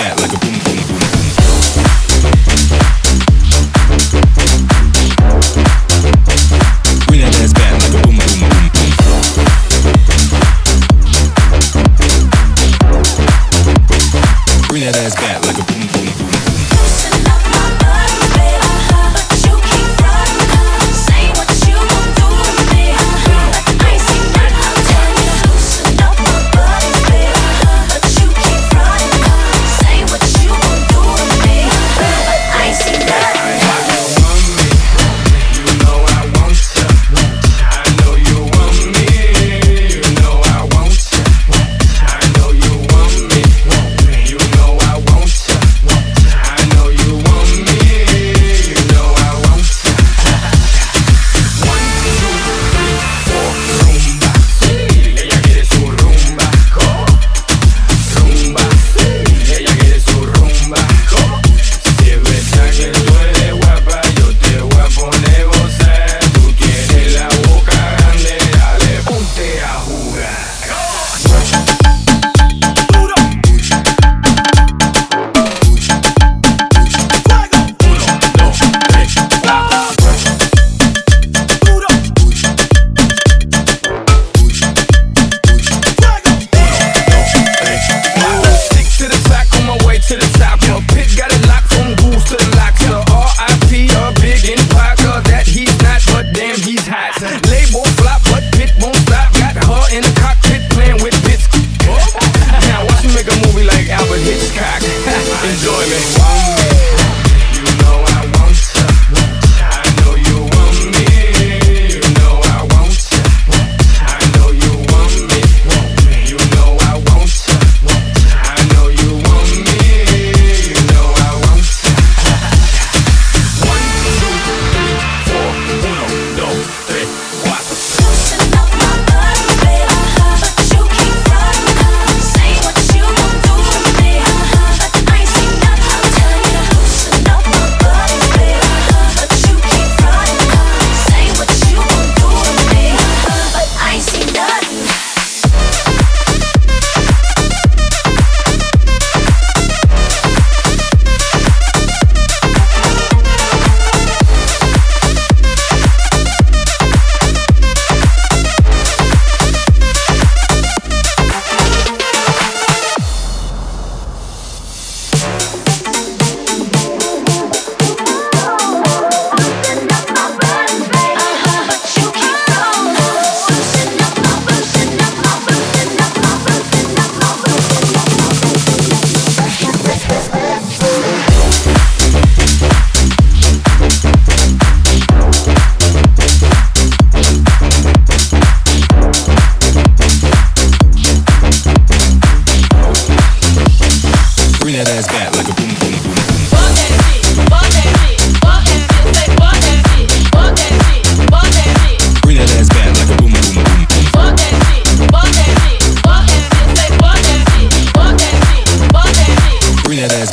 that like a boom boom boom. boom.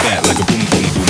like a boom boom boom.